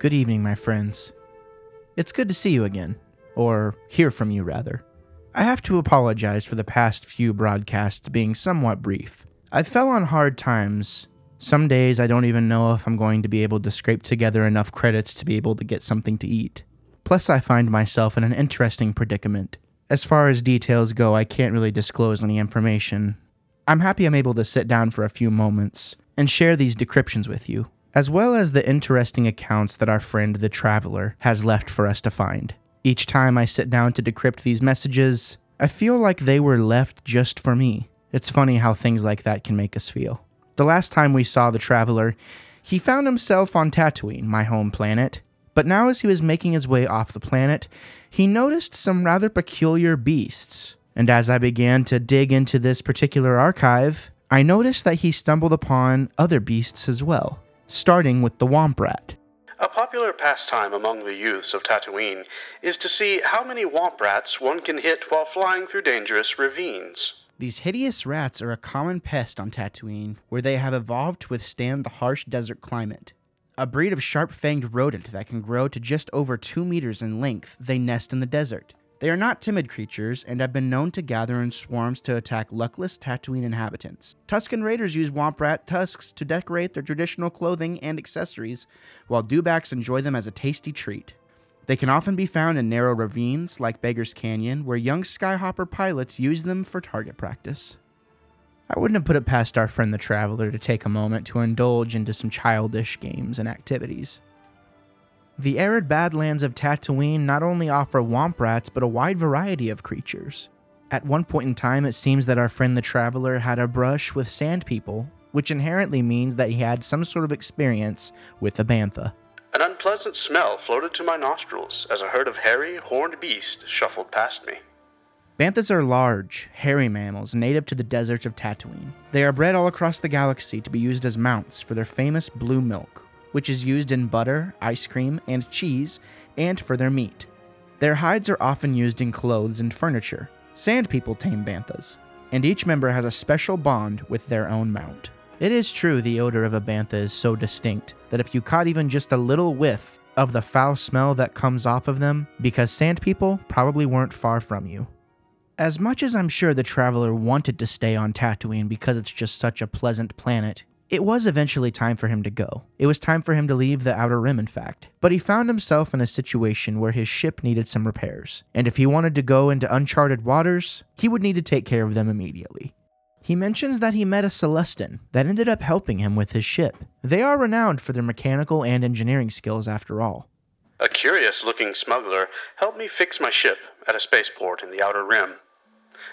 Good evening, my friends. It's good to see you again, or hear from you, rather. I have to apologize for the past few broadcasts being somewhat brief. I fell on hard times. Some days I don't even know if I'm going to be able to scrape together enough credits to be able to get something to eat. Plus, I find myself in an interesting predicament. As far as details go, I can't really disclose any information. I'm happy I'm able to sit down for a few moments and share these decryptions with you as well as the interesting accounts that our friend the Traveler has left for us to find. Each time I sit down to decrypt these messages, I feel like they were left just for me. It's funny how things like that can make us feel. The last time we saw the Traveler, he found himself on Tatooine, my home planet, but now as he was making his way off the planet, he noticed some rather peculiar beasts. And as I began to dig into this particular archive, I noticed that he stumbled upon other beasts as well starting with the Womp Rat. A popular pastime among the youths of Tatooine is to see how many Womp Rats one can hit while flying through dangerous ravines. These hideous rats are a common pest on Tatooine, where they have evolved to withstand the harsh desert climate. A breed of sharp fanged rodent that can grow to just over 2 meters in length, they nest in the desert. They are not timid creatures and have been known to gather in swarms to attack luckless Tatooine inhabitants. Tusken Raiders use Womp Rat tusks to decorate their traditional clothing and accessories, while dewbacks enjoy them as a tasty treat. They can often be found in narrow ravines like Beggar's Canyon, where young Skyhopper pilots use them for target practice. I wouldn't have put it past our friend the Traveler to take a moment to indulge into some childish games and activities. The arid badlands of Tatooine not only offer womp rats, but a wide variety of creatures. At one point in time, it seems that our friend the traveler had a brush with sand people, which inherently means that he had some sort of experience with a bantha. An unpleasant smell floated to my nostrils as a herd of hairy, horned beasts shuffled past me. Banthas are large, hairy mammals native to the deserts of Tatooine. They are bred all across the galaxy to be used as mounts for their famous blue milk, which is used in butter, ice cream, and cheese, and for their meat. Their hides are often used in clothes and furniture. Sand people tame banthas, and each member has a special bond with their own mount. It is true the odor of a bantha is so distinct that if you caught even just a little whiff of the foul smell that comes off of them, because sand people probably weren't far from you. As much as I'm sure the traveler wanted to stay on Tatooine because it's just such a pleasant planet, it was eventually time for him to go. It was time for him to leave the Outer Rim, in fact. But he found himself in a situation where his ship needed some repairs, and if he wanted to go into uncharted waters, he would need to take care of them immediately. He mentions that he met a Sullustan that ended up helping him with his ship. They are renowned for their mechanical and engineering skills, after all. A curious looking smuggler helped me fix my ship at a spaceport in the Outer Rim.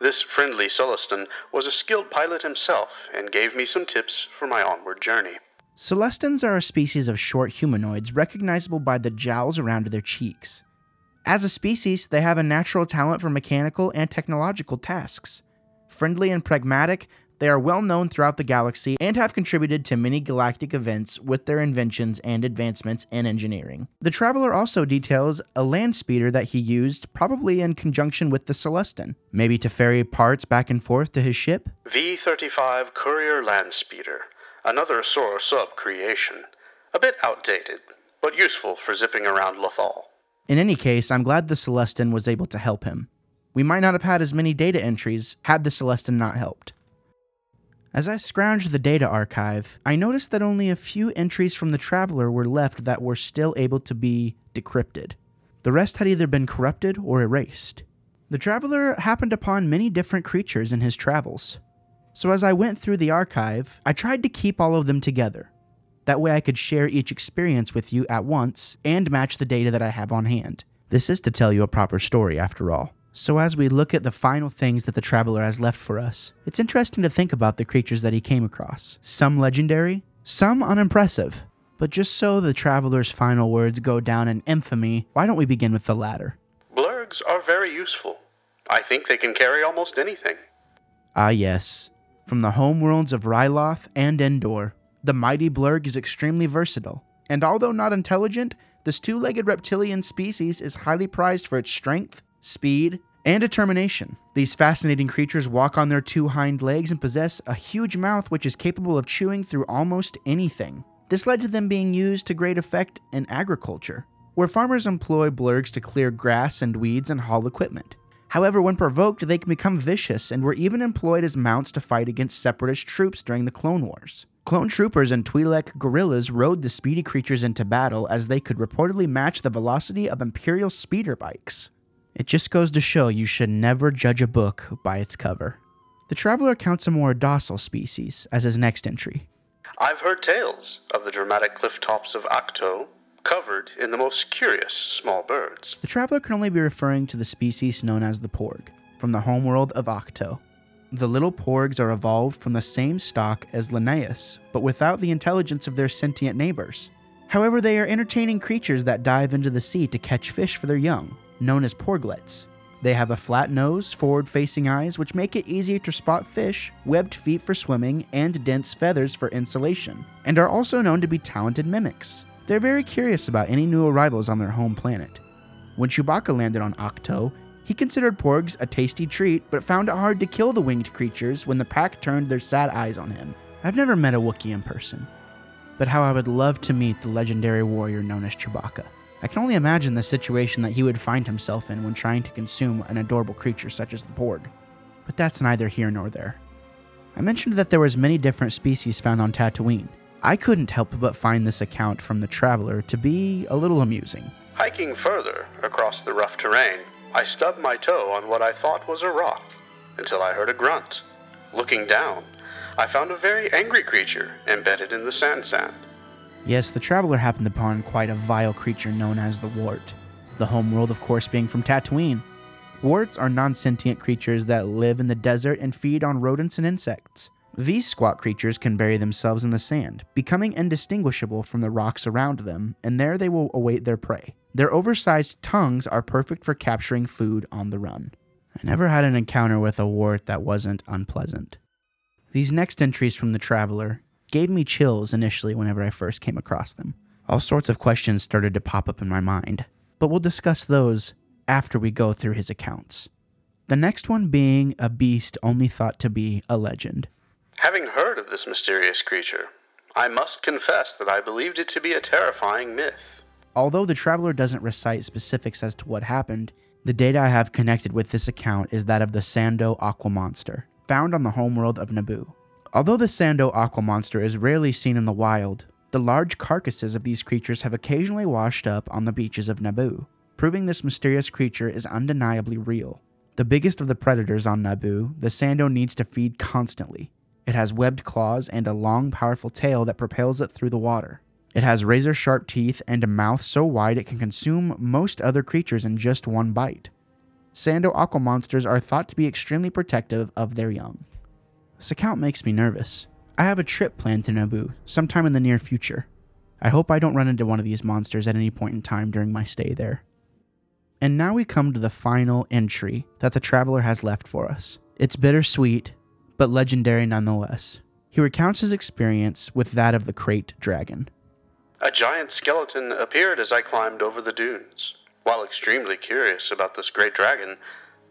This friendly Sullustan was a skilled pilot himself and gave me some tips for my onward journey. Sullustans are a species of short humanoids recognizable by the jowls around their cheeks. As a species, they have a natural talent for mechanical and technological tasks. Friendly and pragmatic, they are well known throughout the galaxy and have contributed to many galactic events with their inventions and advancements in engineering. The Traveler also details a land speeder that he used, probably in conjunction with the Sullustan, maybe to ferry parts back and forth to his ship. V 35 Courier Land Speeder, another SoroSuub creation. A bit outdated, but useful for zipping around Lothal. In any case, I'm glad the Sullustan was able to help him. We might not have had as many data entries had the Sullustan not helped. As I scrounged the data archive, I noticed that only a few entries from the Traveler were left that were still able to be decrypted. The rest had either been corrupted or erased. The Traveler happened upon many different creatures in his travels. So as I went through the archive, I tried to keep all of them together. That way I could share each experience with you at once and match the data that I have on hand. This is to tell you a proper story, after all. So, as we look at the final things that the traveler has left for us, it's interesting to think about the creatures that he came across. Some legendary, some unimpressive. But just so the traveler's final words go down in infamy, why don't we begin with the latter? Blurgs are very useful. I think they can carry almost anything. Ah, yes. From the homeworlds of Ryloth and Endor, the mighty Blurg is extremely versatile. And although not intelligent, this two legged reptilian species is highly prized for its strength, speed, and determination. These fascinating creatures walk on their two hind legs and possess a huge mouth which is capable of chewing through almost anything. This led to them being used to great effect in agriculture, where farmers employ blurgs to clear grass and weeds and haul equipment. However, when provoked, they can become vicious and were even employed as mounts to fight against separatist troops during the Clone Wars. Clone troopers and Twi'lek guerrillas rode the speedy creatures into battle as they could reportedly match the velocity of Imperial speeder bikes. It just goes to show you should never judge a book by its cover. The traveler counts a more docile species as his next entry. I've heard tales of the dramatic cliff tops of Ahch-To, covered in the most curious small birds. The traveler can only be referring to the species known as the porg, from the homeworld of Ahch-To. The little porgs are evolved from the same stock as Lanais, but without the intelligence of their sentient neighbors. However, they are entertaining creatures that dive into the sea to catch fish for their young, known as porglets. They have a flat nose, forward facing eyes, which make it easier to spot fish, webbed feet for swimming, and dense feathers for insulation, and are also known to be talented mimics. They're very curious about any new arrivals on their home planet. When Chewbacca landed on Ahch-To, he considered porgs a tasty treat, but found it hard to kill the winged creatures when the pack turned their sad eyes on him. I've never met a Wookiee in person, but how I would love to meet the legendary warrior known as Chewbacca. I can only imagine the situation that he would find himself in when trying to consume an adorable creature such as the Porg. But that's neither here nor there. I mentioned that there was many different species found on Tatooine. I couldn't help but find this account from the traveler to be a little amusing. Hiking further across the rough terrain, I stubbed my toe on what I thought was a rock until I heard a grunt. Looking down, I found a very angry creature embedded in the sand sand. Yes, the traveler happened upon quite a vile creature known as the Worrt, the homeworld, of course, being from Tatooine. Worrts are non sentient creatures that live in the desert and feed on rodents and insects. These squat creatures can bury themselves in the sand, becoming indistinguishable from the rocks around them, and there they will await their prey. Their oversized tongues are perfect for capturing food on the run. I never had an encounter with a worrt that wasn't unpleasant. These next entries from the traveler gave me chills initially whenever I first came across them. All sorts of questions started to pop up in my mind, but we'll discuss those after we go through his accounts. The next one being a beast only thought to be a legend. Having heard of this mysterious creature, I must confess that I believed it to be a terrifying myth. Although the traveler doesn't recite specifics as to what happened, the data I have connected with this account is that of the Sando aqua monster, found on the homeworld of Naboo. Although the Sando aqua monster is rarely seen in the wild, the large carcasses of these creatures have occasionally washed up on the beaches of Naboo, proving this mysterious creature is undeniably real. The biggest of the predators on Naboo, the Sando needs to feed constantly. It has webbed claws and a long, powerful tail that propels it through the water. It has razor sharp teeth and a mouth so wide it can consume most other creatures in just one bite. Sando aqua monsters are thought to be extremely protective of their young. This account makes me nervous. I have a trip planned to Naboo sometime in the near future. I hope I don't run into one of these monsters at any point in time during my stay there. And now we come to the final entry that the traveler has left for us. It's bittersweet, but legendary nonetheless. He recounts his experience with that of the Krayt Dragon. A giant skeleton appeared as I climbed over the dunes. While extremely curious about this great dragon,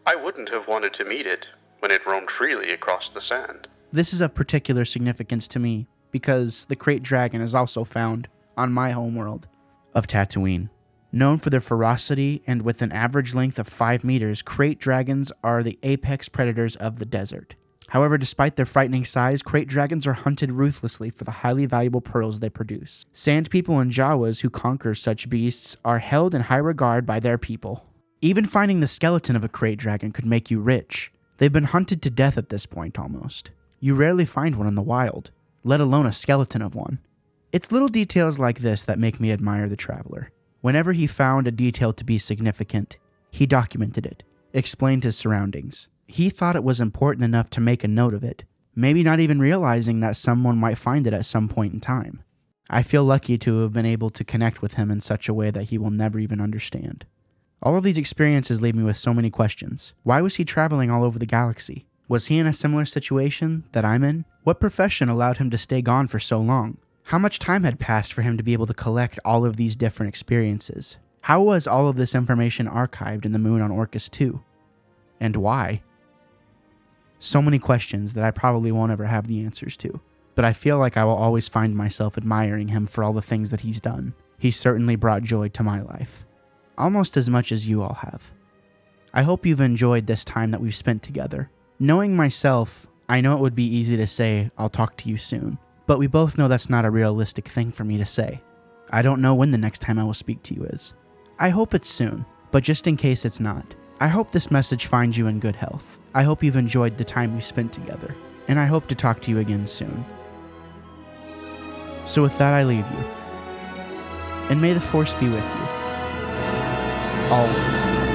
I wouldn't have wanted to meet it when it roamed freely across the sand. This is of particular significance to me because the Krayt Dragon is also found on my homeworld of Tatooine. Known for their ferocity and with an average length of 5 meters, Krayt Dragons are the apex predators of the desert. However, despite their frightening size, krayt dragons are hunted ruthlessly for the highly valuable pearls they produce. Sand people and Jawas who conquer such beasts are held in high regard by their people. Even finding the skeleton of a krayt dragon could make you rich. They've been hunted to death at this point almost. You rarely find one in the wild, let alone a skeleton of one. It's little details like this that make me admire the traveler. Whenever he found a detail to be significant, he documented it, explained his surroundings. He thought it was important enough to make a note of it, maybe not even realizing that someone might find it at some point in time. I feel lucky to have been able to connect with him in such a way that he will never even understand. All of these experiences leave me with so many questions. Why was he traveling all over the galaxy? Was he in a similar situation that I'm in? What profession allowed him to stay gone for so long? How much time had passed for him to be able to collect all of these different experiences? How was all of this information archived in the moon on Orcus 2? And why? So many questions that I probably won't ever have the answers to. but I feel like I will always find myself admiring him for all the things that he's done. He certainly brought joy to my life, almost as much as you all have. I hope you've enjoyed this time that we've spent together. Knowing myself, I know it would be easy to say, I'll talk to you soon, but we both know that's not a realistic thing for me to say. I don't know when the next time I will speak to you is. I hope it's soon, but just in case it's not, I hope this message finds you in good health. I hope you've enjoyed the time we spent together, and I hope to talk to you again soon. So, with that, I leave you. And may the Force be with you. always.